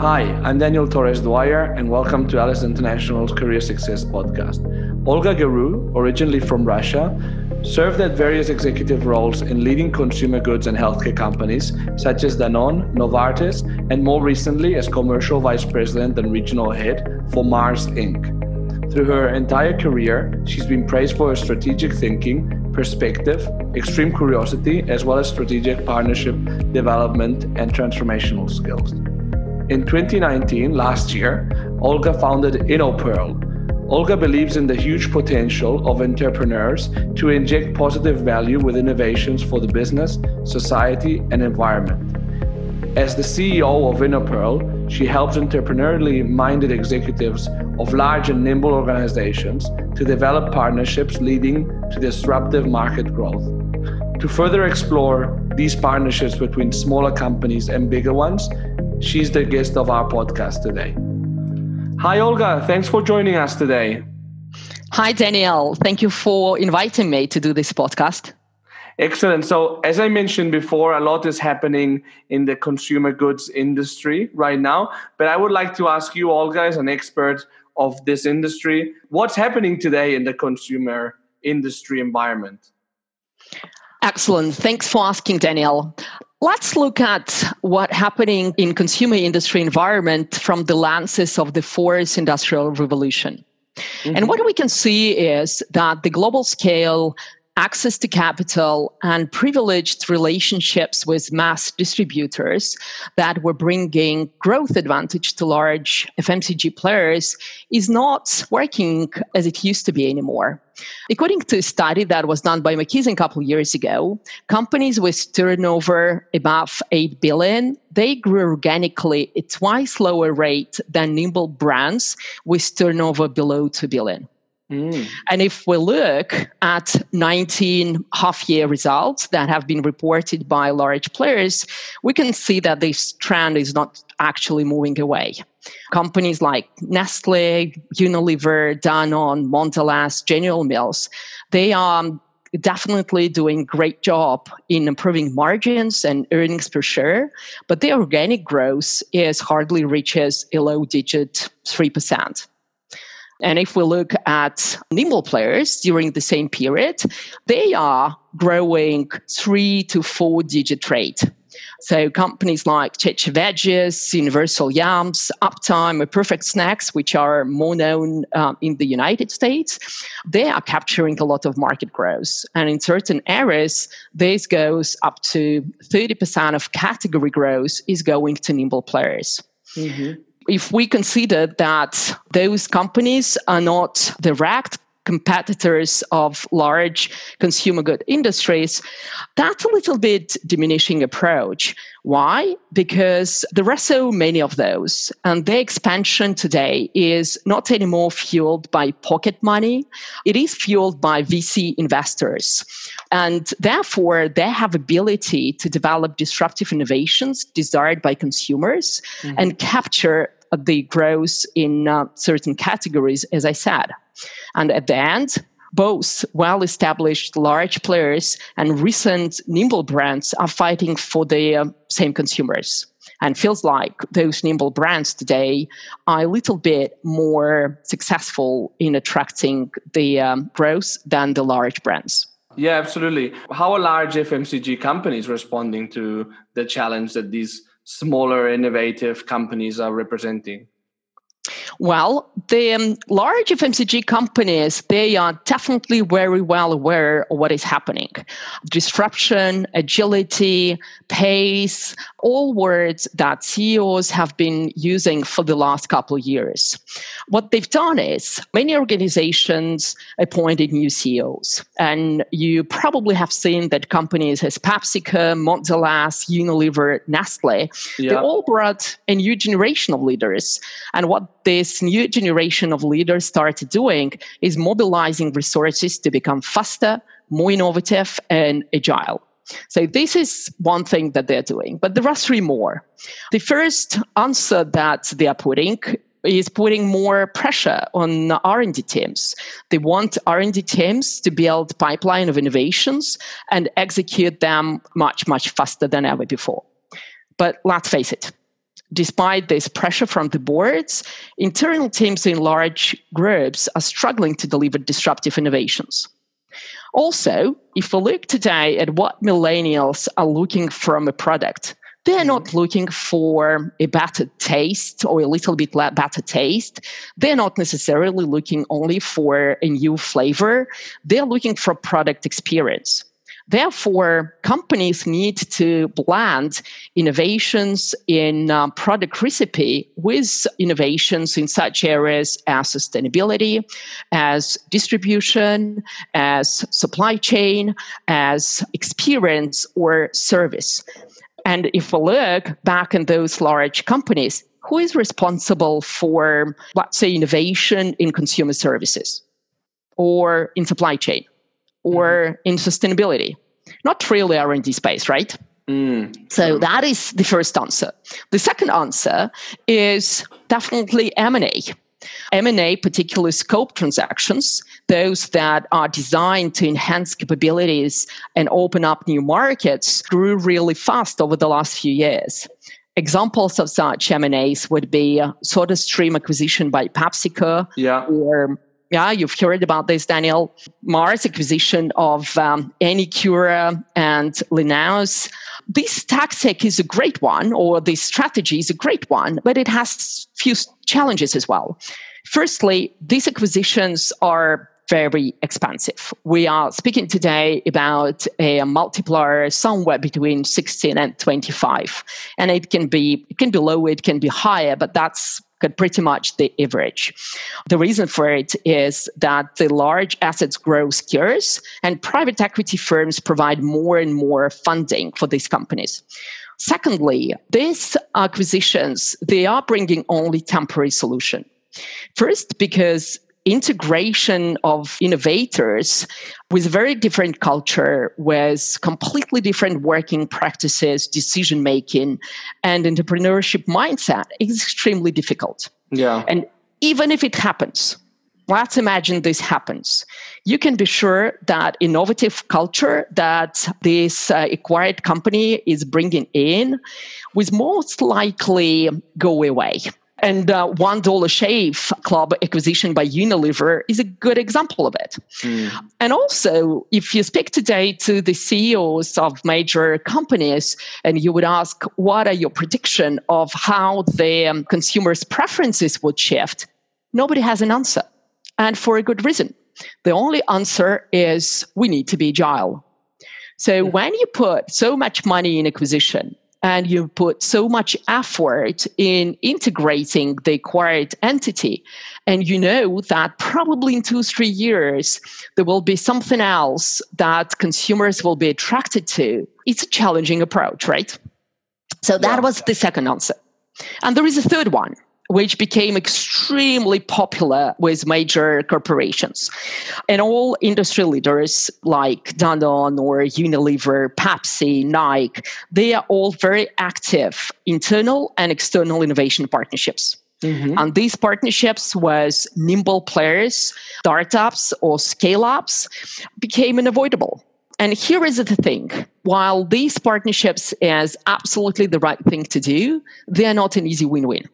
Hi, I'm Daniel Torres Dwyer, and welcome to Alice International's Career Success Podcast. Olga Geru, originally from Russia, served at various executive roles in leading consumer goods and healthcare companies such as Danone, Novartis, and more recently as commercial vice president and regional head for Mars Inc. Through her entire career, she's been praised for her strategic thinking, perspective, extreme curiosity, as well as strategic partnership development and transformational skills. In 2019, last year, Olga founded InnoPearl. Olga believes in the huge potential of entrepreneurs to inject positive value with innovations for the business, society, and environment. As the CEO of InnoPearl, she helps entrepreneurially minded executives of large and nimble organizations to develop partnerships leading to disruptive market growth. To further explore these partnerships between smaller companies and bigger ones, She's the guest of our podcast today. Hi, Olga. Thanks for joining us today. Hi, Danielle. Thank you for inviting me to do this podcast. Excellent. So, as I mentioned before, a lot is happening in the consumer goods industry right now. But I would like to ask you, Olga, as an expert of this industry, what's happening today in the consumer industry environment? Excellent. Thanks for asking, Daniel. Let's look at what happening in consumer industry environment from the lenses of the fourth industrial revolution. Mm-hmm. And what we can see is that the global scale access to capital and privileged relationships with mass distributors that were bringing growth advantage to large FMCG players is not working as it used to be anymore. According to a study that was done by McKinsey a couple of years ago, companies with turnover above 8 billion, they grew organically at twice lower rate than nimble brands with turnover below 2 billion. Mm. And if we look at 19 half year results that have been reported by large players, we can see that this trend is not actually moving away. Companies like Nestle, Unilever, Danone, Mondelez, General Mills, they are definitely doing great job in improving margins and earnings per share, but their organic growth is hardly reaches a low digit 3%. And if we look at nimble players during the same period, they are growing three to four digit rate. So companies like Cheche Veggies, Universal Yums, Uptime, Perfect Snacks, which are more known um, in the United States, they are capturing a lot of market growth. And in certain areas, this goes up to 30% of category growth is going to nimble players. Mm-hmm if we consider that those companies are not direct competitors of large consumer good industries, that's a little bit diminishing approach. Why? Because there are so many of those, and their expansion today is not anymore fueled by pocket money. It is fueled by VC investors. And therefore, they have ability to develop disruptive innovations desired by consumers mm-hmm. and capture the growth in uh, certain categories, as I said. And at the end, both well established large players and recent nimble brands are fighting for the uh, same consumers. And feels like those nimble brands today are a little bit more successful in attracting the um, growth than the large brands. Yeah, absolutely. How are large FMCG companies responding to the challenge that these smaller innovative companies are representing? Well, the um, large FMCG companies, they are definitely very well aware of what is happening. Disruption, agility, pace, all words that CEOs have been using for the last couple of years. What they've done is many organizations appointed new CEOs. And you probably have seen that companies as PepsiCo, Mondelez, Unilever, Nestle, yeah. they all brought a new generation of leaders. And what this this new generation of leaders started doing is mobilizing resources to become faster, more innovative, and agile. So this is one thing that they're doing, but there are three more. The first answer that they are putting is putting more pressure on R&D teams. They want R&D teams to build pipeline of innovations and execute them much much faster than ever before. But let's face it, Despite this pressure from the boards, internal teams in large groups are struggling to deliver disruptive innovations. Also, if we look today at what millennials are looking from a product, they're not mm-hmm. looking for a better taste or a little bit better taste. They're not necessarily looking only for a new flavor. They're looking for product experience. Therefore, companies need to blend innovations in um, product recipe with innovations in such areas as sustainability, as distribution, as supply chain, as experience or service. And if we look back in those large companies, who is responsible for, let's say, innovation in consumer services or in supply chain? Or in sustainability? Not really R&D space, right? Mm, so that is the first answer. The second answer is definitely M&A. M&A, particularly scope transactions, those that are designed to enhance capabilities and open up new markets, grew really fast over the last few years. Examples of such M&As would be SodaStream acquisition by PepsiCo yeah. or yeah, you've heard about this, Daniel. Mars acquisition of um, AniCura and Linnaeus. This tactic is a great one, or this strategy is a great one, but it has few challenges as well. Firstly, these acquisitions are very expensive. We are speaking today about a multiplier somewhere between 16 and 25. And it can be it can be low, it can be higher, but that's pretty much the average. The reason for it is that the large assets grow scarce and private equity firms provide more and more funding for these companies. Secondly, these acquisitions, they are bringing only temporary solution. First, because integration of innovators with very different culture, with completely different working practices, decision making, and entrepreneurship mindset is extremely difficult. Yeah. And even if it happens, let's imagine this happens. You can be sure that innovative culture that this uh, acquired company is bringing in will most likely go away. And uh, One Dollar Shave Club acquisition by Unilever is a good example of it. Mm. And also, if you speak today to the CEOs of major companies and you would ask, what are your prediction of how the um, consumers' preferences would shift? Nobody has an answer. And for a good reason. The only answer is we need to be agile. So when you put so much money in acquisition, and you put so much effort in integrating the acquired entity. And you know that probably in two three years there will be something else that consumers will be attracted to. It's a challenging approach right? So that yeah. was the second answer. And there is a third one which became extremely popular with major corporations. And all industry leaders like Danone or Unilever, Pepsi, Nike, they are all very active internal and external innovation partnerships. Mm-hmm. And these partnerships with nimble players, startups or scale ups became unavoidable. And here is the thing while these partnerships is absolutely the right thing to do, they are not an easy win win.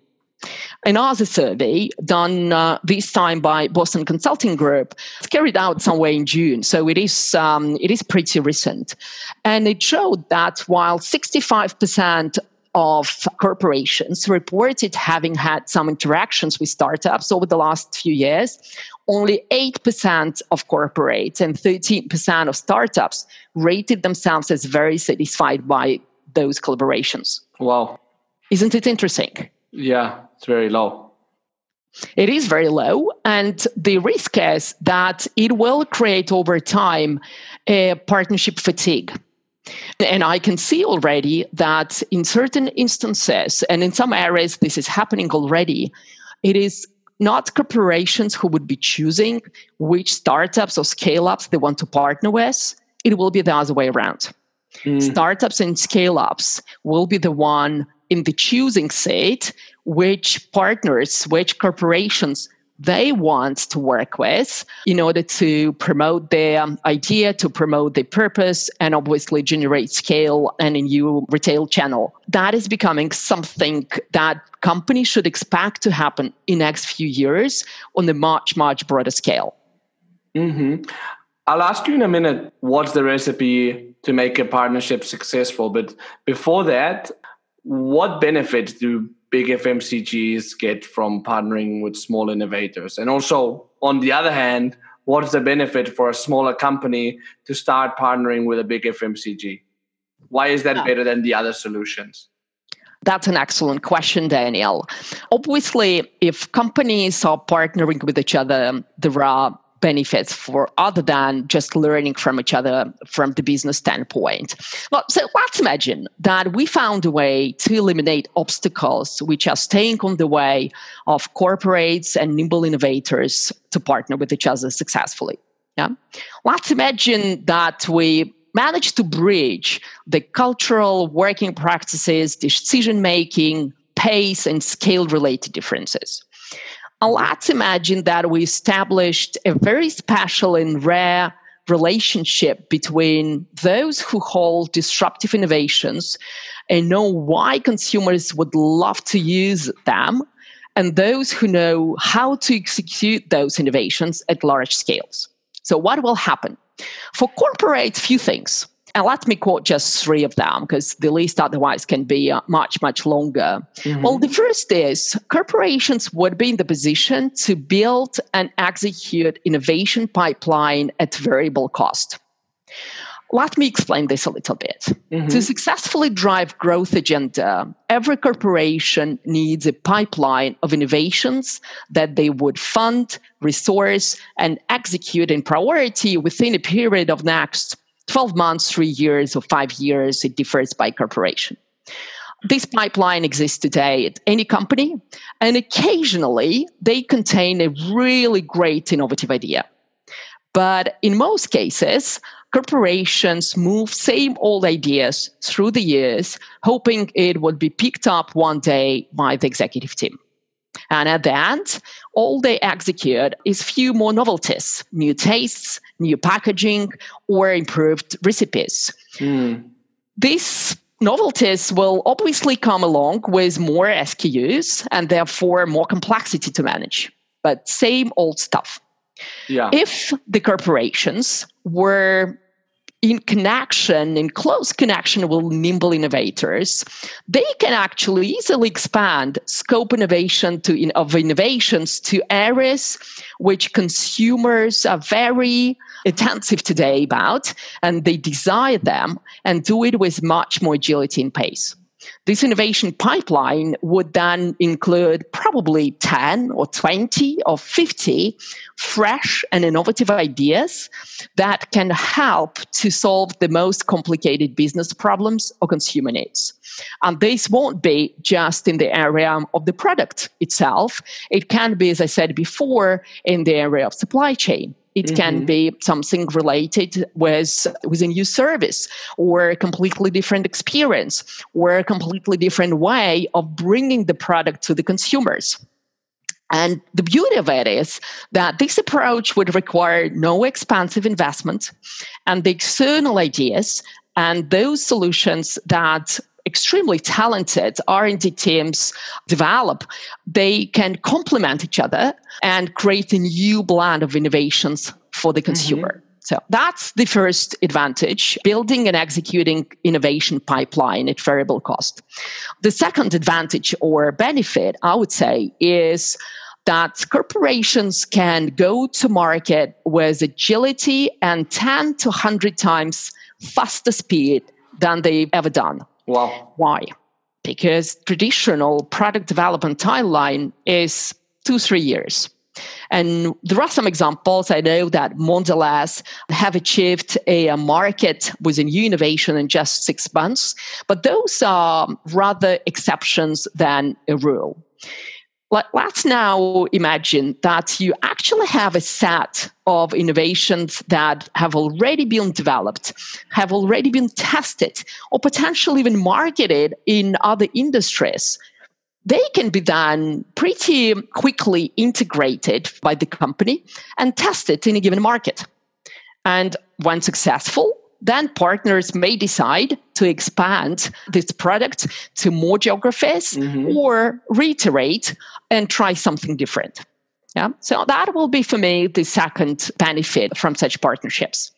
Another survey done uh, this time by Boston Consulting Group, it's carried out somewhere in June, so it is um, it is pretty recent, and it showed that while 65% of corporations reported having had some interactions with startups over the last few years, only 8% of corporates and 13% of startups rated themselves as very satisfied by those collaborations. Wow. Isn't it interesting? Yeah, it's very low. It is very low, and the risk is that it will create over time a partnership fatigue. And I can see already that in certain instances, and in some areas this is happening already, it is not corporations who would be choosing which startups or scale ups they want to partner with. It will be the other way around. Mm. Startups and scale ups will be the one in the choosing seat which partners, which corporations they want to work with in order to promote their idea, to promote their purpose, and obviously generate scale and a new retail channel. That is becoming something that companies should expect to happen in next few years on a much, much broader scale. Mm-hmm. I'll ask you in a minute what's the recipe to make a partnership successful. But before that, what benefits do big FMCGs get from partnering with small innovators? And also, on the other hand, what's the benefit for a smaller company to start partnering with a big FMCG? Why is that better than the other solutions? That's an excellent question, Daniel. Obviously, if companies are partnering with each other, there are benefits for other than just learning from each other from the business standpoint. Well, so let's imagine that we found a way to eliminate obstacles which are staying on the way of corporates and nimble innovators to partner with each other successfully. Yeah. Let's imagine that we managed to bridge the cultural working practices, decision making, pace, and scale related differences. Let's imagine that we established a very special and rare relationship between those who hold disruptive innovations and know why consumers would love to use them and those who know how to execute those innovations at large scales. So, what will happen? For corporates, few things. And let me quote just three of them because the list otherwise can be uh, much, much longer. Mm-hmm. Well, the first is corporations would be in the position to build and execute innovation pipeline at variable cost. Let me explain this a little bit. Mm-hmm. To successfully drive growth agenda, every corporation needs a pipeline of innovations that they would fund, resource, and execute in priority within a period of next 12 months, three years, or five years. It differs by corporation. This pipeline exists today at any company, and occasionally they contain a really great innovative idea. But in most cases, corporations move same old ideas through the years, hoping it would be picked up one day by the executive team. And at the end, all they execute is few more novelties, new tastes, new packaging, or improved recipes. Mm. These novelties will obviously come along with more SKUs and therefore more complexity to manage, but same old stuff. Yeah. If the corporations were in connection, in close connection with nimble innovators, they can actually easily expand scope innovation to in, of innovations to areas which consumers are very attentive today about, and they desire them, and do it with much more agility and pace. This innovation pipeline would then include probably 10 or 20 or 50 fresh and innovative ideas that can help to solve the most complicated business problems or consumer needs. And this won't be just in the area of the product itself, it can be, as I said before, in the area of supply chain it mm-hmm. can be something related with, with a new service or a completely different experience or a completely different way of bringing the product to the consumers. And the beauty of it is that this approach would require no expensive investment and the external ideas and those solutions that extremely talented R&D teams develop, they can complement each other and create a new blend of innovations for the consumer. Mm-hmm. So that's the first advantage, building and executing innovation pipeline at variable cost. The second advantage or benefit, I would say, is that corporations can go to market with agility and 10 to 100 times faster speed than they've ever done. Wow. Why? Because traditional product development timeline is two, three years. And there are some examples. I know that Mondelez have achieved a, market with a new innovation in just six months, but those are rather exceptions than a rule. Let, us now imagine that you actually have a set of innovations that have already been developed, have already been tested, or potentially even marketed in other industries. they can be then pretty quickly integrated by the company and tested in a given market. And when successful, then partners may decide to expand this product to more geographies mm-hmm. or reiterate and try something different. Yeah. So that will be for me the second benefit from such partnerships.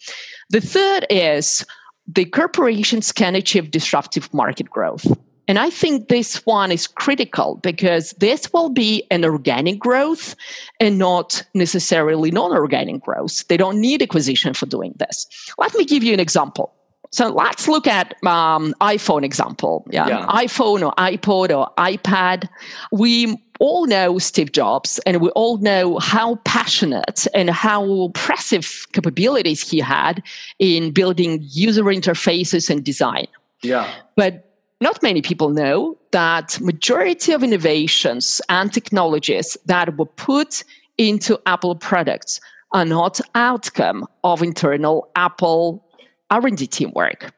The third is the corporations can achieve disruptive market growth. And I think this one is critical because this will be an organic growth and not necessarily non organic growth. They don't need acquisition for doing this. Let me give you an example. So let's look at um, iPhone example. Yeah. yeah. iPhone or iPod or iPad. We all know Steve Jobs and we all know how passionate and how impressive capabilities he had in building user interfaces and design. Yeah. But not many people know that majority of innovations and technologies that were put into Apple products are not outcome of internal Apple R&D teamwork.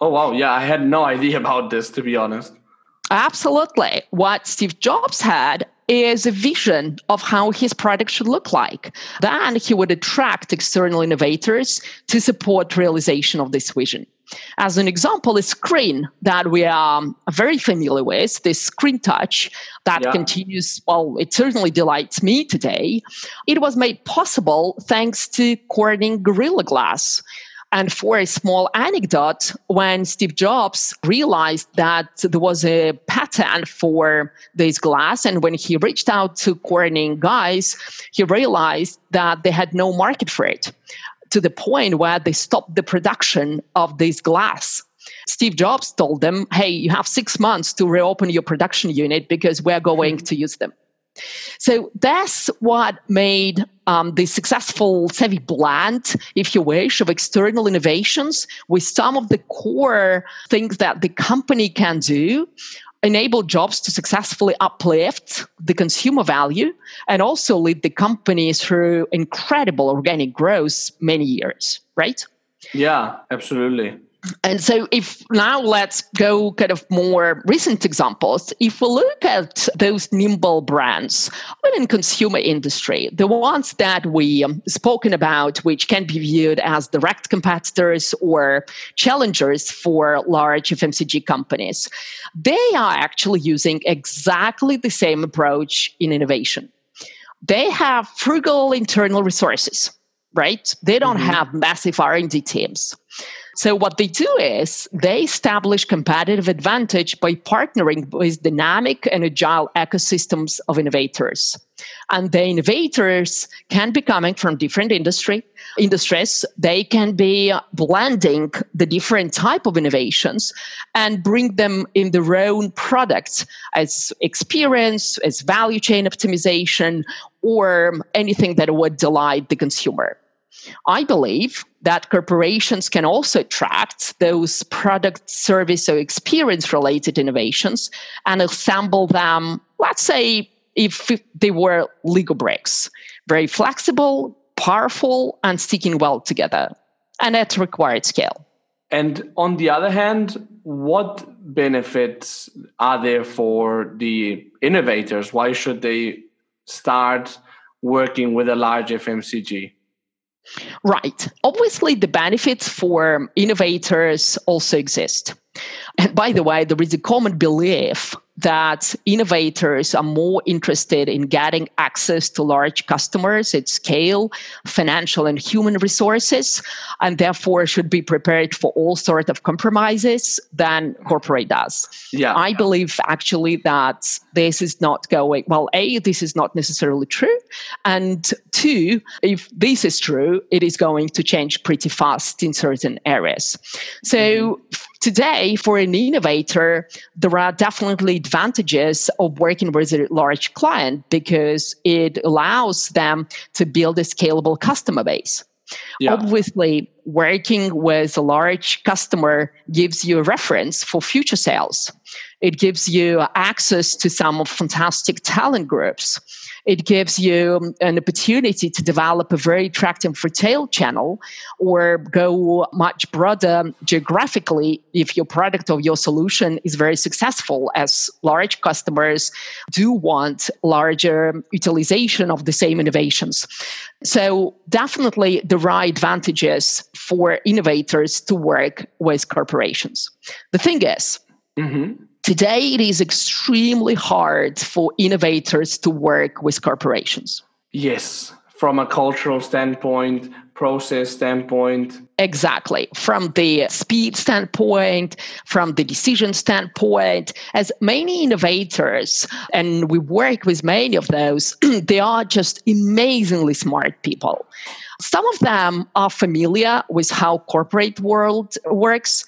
Oh wow, yeah, I had no idea about this to be honest. Absolutely. What Steve Jobs had is a vision of how his product should look like. Then he would attract external innovators to support realization of this vision. As an example, a screen that we are very familiar with, this screen touch that yeah. continues, well, it certainly delights me today. It was made possible thanks to Corning Gorilla Glass. And for a small anecdote, when Steve Jobs realized that there was a patent for this glass, and when he reached out to Corning guys, he realized that they had no market for it to the point where they stopped the production of this glass. Steve Jobs told them, hey, you have six months to reopen your production unit because we're going to use them. So that's what made um, the successful Savvy blend, if you wish, of external innovations with some of the core things that the company can do enable jobs to successfully uplift the consumer value and also lead the company through incredible organic growth many years, right? Yeah, absolutely and so if now let's go kind of more recent examples. If we look at those nimble brands in consumer industry the ones that we um, spoken about which can be viewed as direct competitors or challengers for large fmcg companies they are actually using exactly the same approach in innovation. They have frugal internal resources right? They don't mm-hmm. have massive r&d teams so what they do is they establish competitive advantage by partnering with dynamic and agile ecosystems of innovators. And the innovators can be coming from different industry industries. They can be blending the different type of innovations and bring them in their own products as experience, as value chain optimization, or anything that would delight the consumer. I believe that corporations can also attract those product, service, or experience related innovations and assemble them, let's say, if they were Lego bricks, very flexible, powerful, and sticking well together, and at required scale. And on the other hand, what benefits are there for the innovators? Why should they start working with a large FMCG? Right. Obviously, the benefits for innovators also exist. And by the way, there is a common belief that innovators are more interested in getting access to large customers at scale, financial and human resources, and therefore should be prepared for all sort of compromises than corporate does. Yeah. I believe actually that this is not going well, A, this is not necessarily true. And two, if this is true, it is going to change pretty fast in certain areas. So mm-hmm. Today, for an innovator, there are definitely advantages of working with a large client because it allows them to build a scalable customer base. Yeah. Obviously, working with a large customer gives you a reference for future sales. It gives you access to some fantastic talent groups. It gives you an opportunity to develop a very attractive retail channel or go much broader geographically if your product or your solution is very successful, as large customers do want larger utilization of the same innovations. So, definitely, there are advantages for innovators to work with corporations. The thing is, mm-hmm Today, it is extremely hard for innovators to work with corporations. Yes, from a cultural standpoint, process standpoint. Exactly. From the speed standpoint, from the decision standpoint, as many innovators, and we work with many of those, they are just amazingly smart people. Some of them are familiar with how corporate world works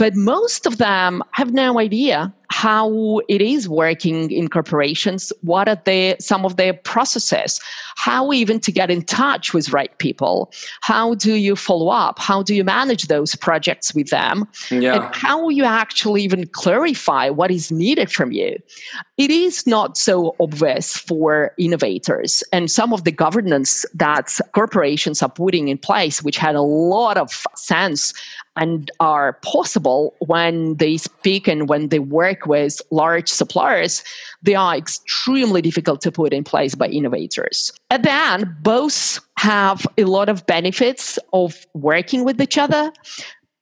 but most of them have no idea how it is working in corporations what are the some of their processes how even to get in touch with right people how do you follow up how do you manage those projects with them yeah. and how you actually even clarify what is needed from you it is not so obvious for innovators and some of the governance that corporations are putting in place which had a lot of sense and are possible when they speak and when they work with large suppliers, they are extremely difficult to put in place by innovators. At the end, both have a lot of benefits of working with each other.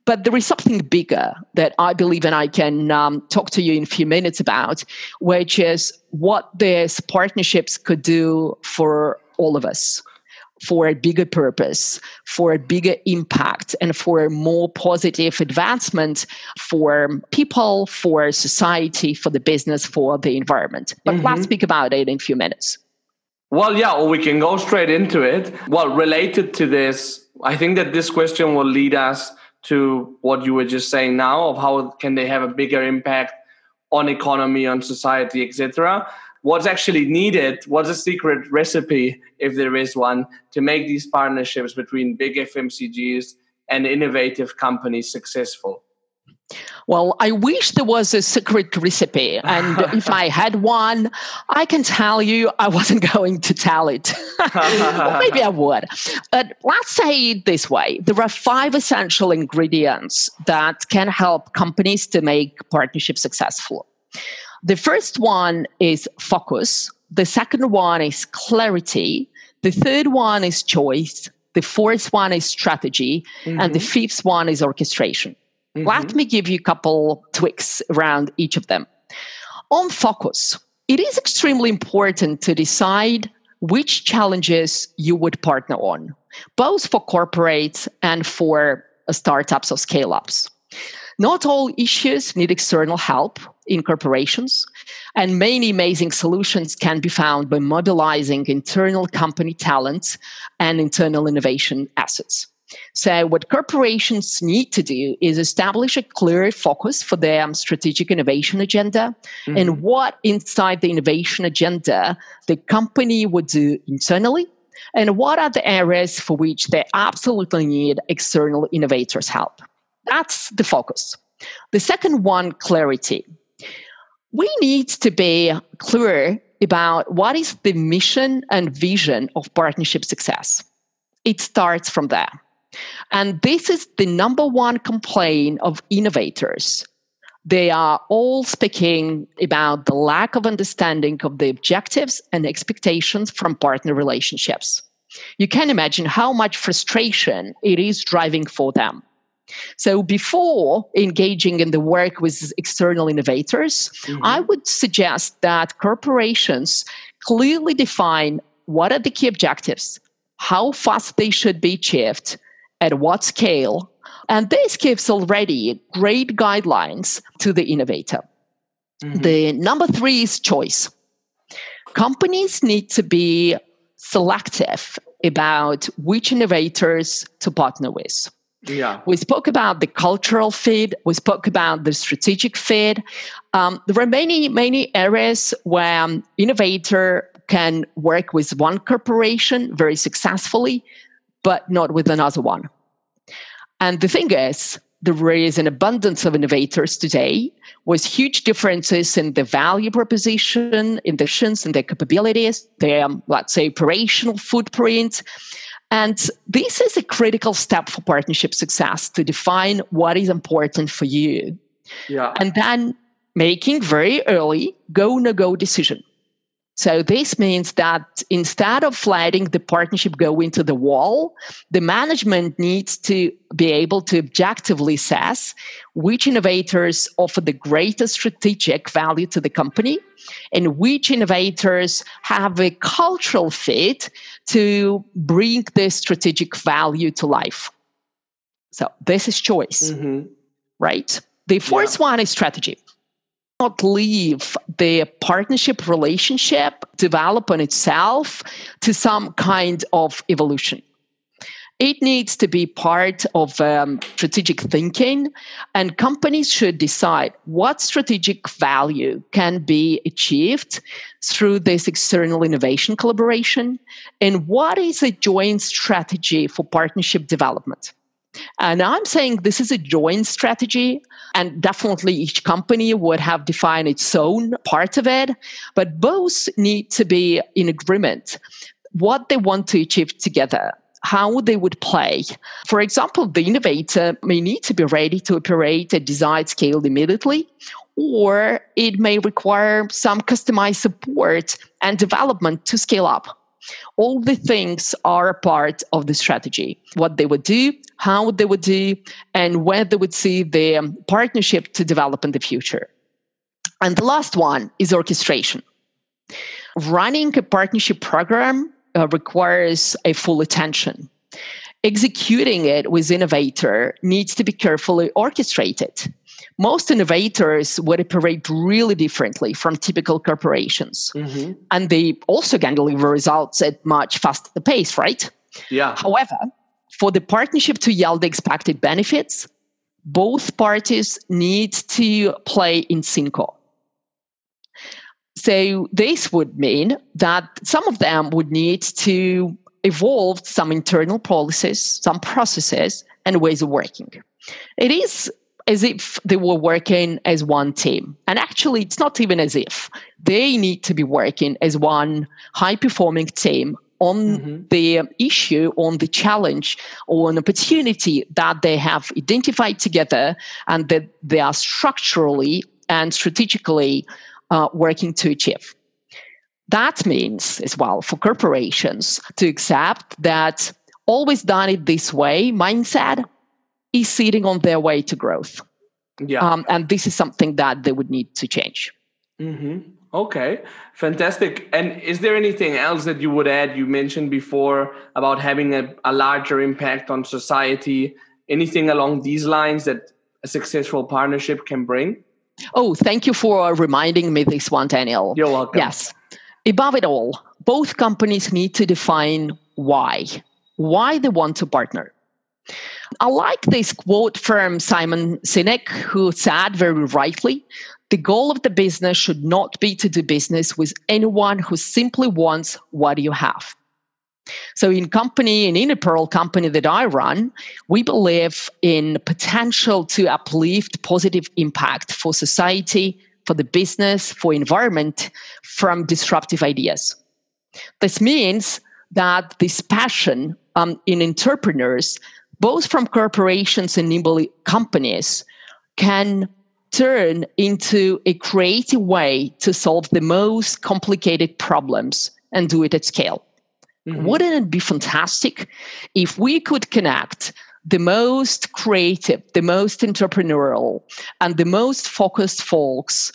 But there is something bigger that I believe and I can um, talk to you in a few minutes about, which is what these partnerships could do for all of us for a bigger purpose, for a bigger impact, and for a more positive advancement for people, for society, for the business, for the environment. But mm-hmm. let's speak about it in a few minutes. Well, yeah, or we can go straight into it. Well, related to this, I think that this question will lead us to what you were just saying now of how can they have a bigger impact on economy, on society, etc what's actually needed what's a secret recipe if there is one to make these partnerships between big fmcgs and innovative companies successful well, I wish there was a secret recipe. And if I had one, I can tell you I wasn't going to tell it. maybe I would. But let's say it this way there are five essential ingredients that can help companies to make partnerships successful. The first one is focus. The second one is clarity. The third one is choice. The fourth one is strategy. Mm-hmm. And the mm-hmm. fifth one is orchestration. Mm-hmm. Let me give you a couple tweaks around each of them. On focus, it is extremely important to decide which challenges you would partner on, both for corporates and for startups or scale ups. Not all issues need external help in corporations, and many amazing solutions can be found by mobilizing internal company talent and internal innovation assets. So, what corporations need to do is establish a clear focus for their strategic innovation agenda mm-hmm. and what inside the innovation agenda the company would do internally and what are the areas for which they absolutely need external innovators' help. That's the focus. The second one, clarity. We need to be clear about what is the mission and vision of partnership success. It starts from there. And this is the number one complaint of innovators. They are all speaking about the lack of understanding of the objectives and expectations from partner relationships. You can imagine how much frustration it is driving for them. So before engaging in the work with external innovators, mm-hmm. I would suggest that corporations clearly define what are the key objectives, how fast they should be achieved, at what scale, and this gives already great guidelines to the innovator. Mm-hmm. The number three is choice. Companies need to be selective about which innovators to partner with. Yeah. We spoke about the cultural fit. We spoke about the strategic fit. Um, there are many, many areas where um, innovator can work with one corporation very successfully, but not with another one. And the thing is, there is an abundance of innovators today with huge differences in the value proposition, in the missions, and their capabilities, their, um, let's say, operational footprint. And this is a critical step for partnership success to define what is important for you. Yeah. And then making very early go no go decision. So this means that instead of letting the partnership go into the wall, the management needs to be able to objectively assess which innovators offer the greatest strategic value to the company and which innovators have a cultural fit to bring this strategic value to life. So this is choice, mm-hmm. right? The fourth yeah. one is strategy not leave the partnership relationship develop on itself to some kind of evolution. It needs to be part of um, strategic thinking, and companies should decide what strategic value can be achieved through this external innovation collaboration and what is a joint strategy for partnership development. Uh, and I'm saying this is a joint strategy, and definitely each company would have defined its own part of it, but both need to be in agreement what they want to achieve together. How they would play. For example, the innovator may need to be ready to operate at desired scale immediately, or it may require some customized support and development to scale up. All the things are a part of the strategy. What they would do, how they would do, and where they would see the um, partnership to develop in the future. And the last one is orchestration. Running a partnership program uh, requires a full attention. Executing it with innovator needs to be carefully orchestrated most innovators would operate really differently from typical corporations. Mm-hmm. And they also can deliver results at much faster pace, right? Yeah. However, for the partnership to yield the expected benefits, both parties need to play in synco. So this would mean that some of them would need to evolve some internal policies, some processes, and ways of working. It is as if they were working as one team. And actually, it's not even as if. They need to be working as one high performing team on mm-hmm. the issue, on the challenge, or an opportunity that they have identified together and that they are structurally and strategically uh, working to achieve. That means, as well, for corporations to accept that always done it this way mindset is sitting on their way to growth. Yeah. Um, and this is something that they would need to change. Mm-hmm. Okay, fantastic. And is there anything else that you would add? You mentioned before about having a, a larger impact on society. Anything along these lines that a successful partnership can bring? Oh, thank you for reminding me this one, Daniel. You're welcome. Yes. Above it all, both companies need to define why, why they want to partner. I like this quote from Simon Sinek, who said very rightly the goal of the business should not be to do business with anyone who simply wants what you have. So, in company, in InnoPearl company that I run, we believe in potential to uplift positive impact for society, for the business, for environment from disruptive ideas. This means that this passion um, in entrepreneurs both from corporations and nimble companies, can turn into a creative way to solve the most complicated problems and do it at scale. Mm-hmm. Wouldn't it be fantastic if we could connect the most creative, the most entrepreneurial, and the most focused folks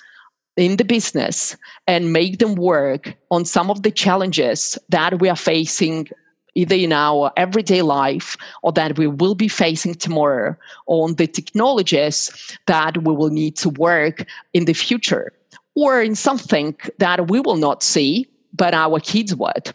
in the business and make them work on some of the challenges that we are facing either in our everyday life or that we will be facing tomorrow on the technologies that we will need to work in the future or in something that we will not see but our kids would.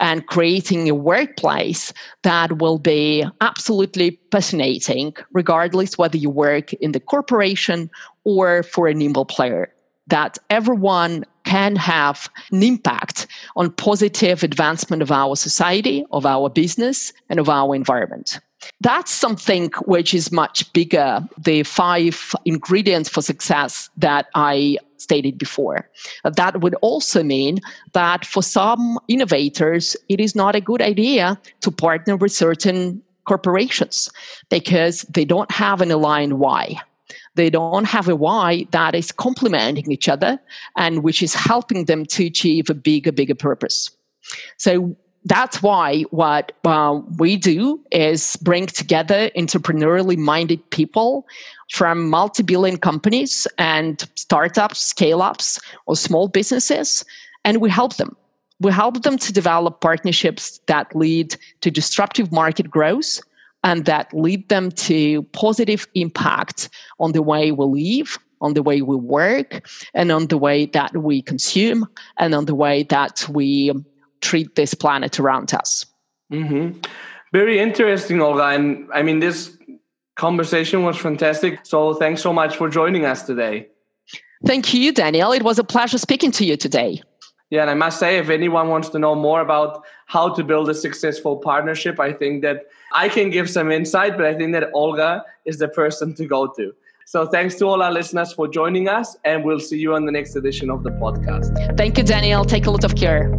And creating a workplace that will be absolutely fascinating regardless whether you work in the corporation or for a nimble player that everyone can have an impact on positive advancement of our society, of our business, and of our environment. That's something which is much bigger, the five ingredients for success that I stated before. That would also mean that for some innovators, it is not a good idea to partner with certain corporations because they don't have an aligned why. They don't have a why that is complementing each other and which is helping them to achieve a bigger, bigger purpose. So that's why what uh, we do is bring together entrepreneurially minded people from multi-billion companies and startups scale-ups or small businesses and we help them we help them to develop partnerships that lead to disruptive market growth and that lead them to positive impact on the way we live on the way we work and on the way that we consume and on the way that we treat this planet around us. Mm-hmm. Very interesting, Olga. And I mean, this conversation was fantastic. So thanks so much for joining us today. Thank you, Daniel. It was a pleasure speaking to you today. Yeah, and I must say, if anyone wants to know more about how to build a successful partnership, I think that I can give some insight, but I think that Olga is the person to go to. So thanks to all our listeners for joining us, and we'll see you on the next edition of the podcast. Thank you, Daniel. Take a lot of care.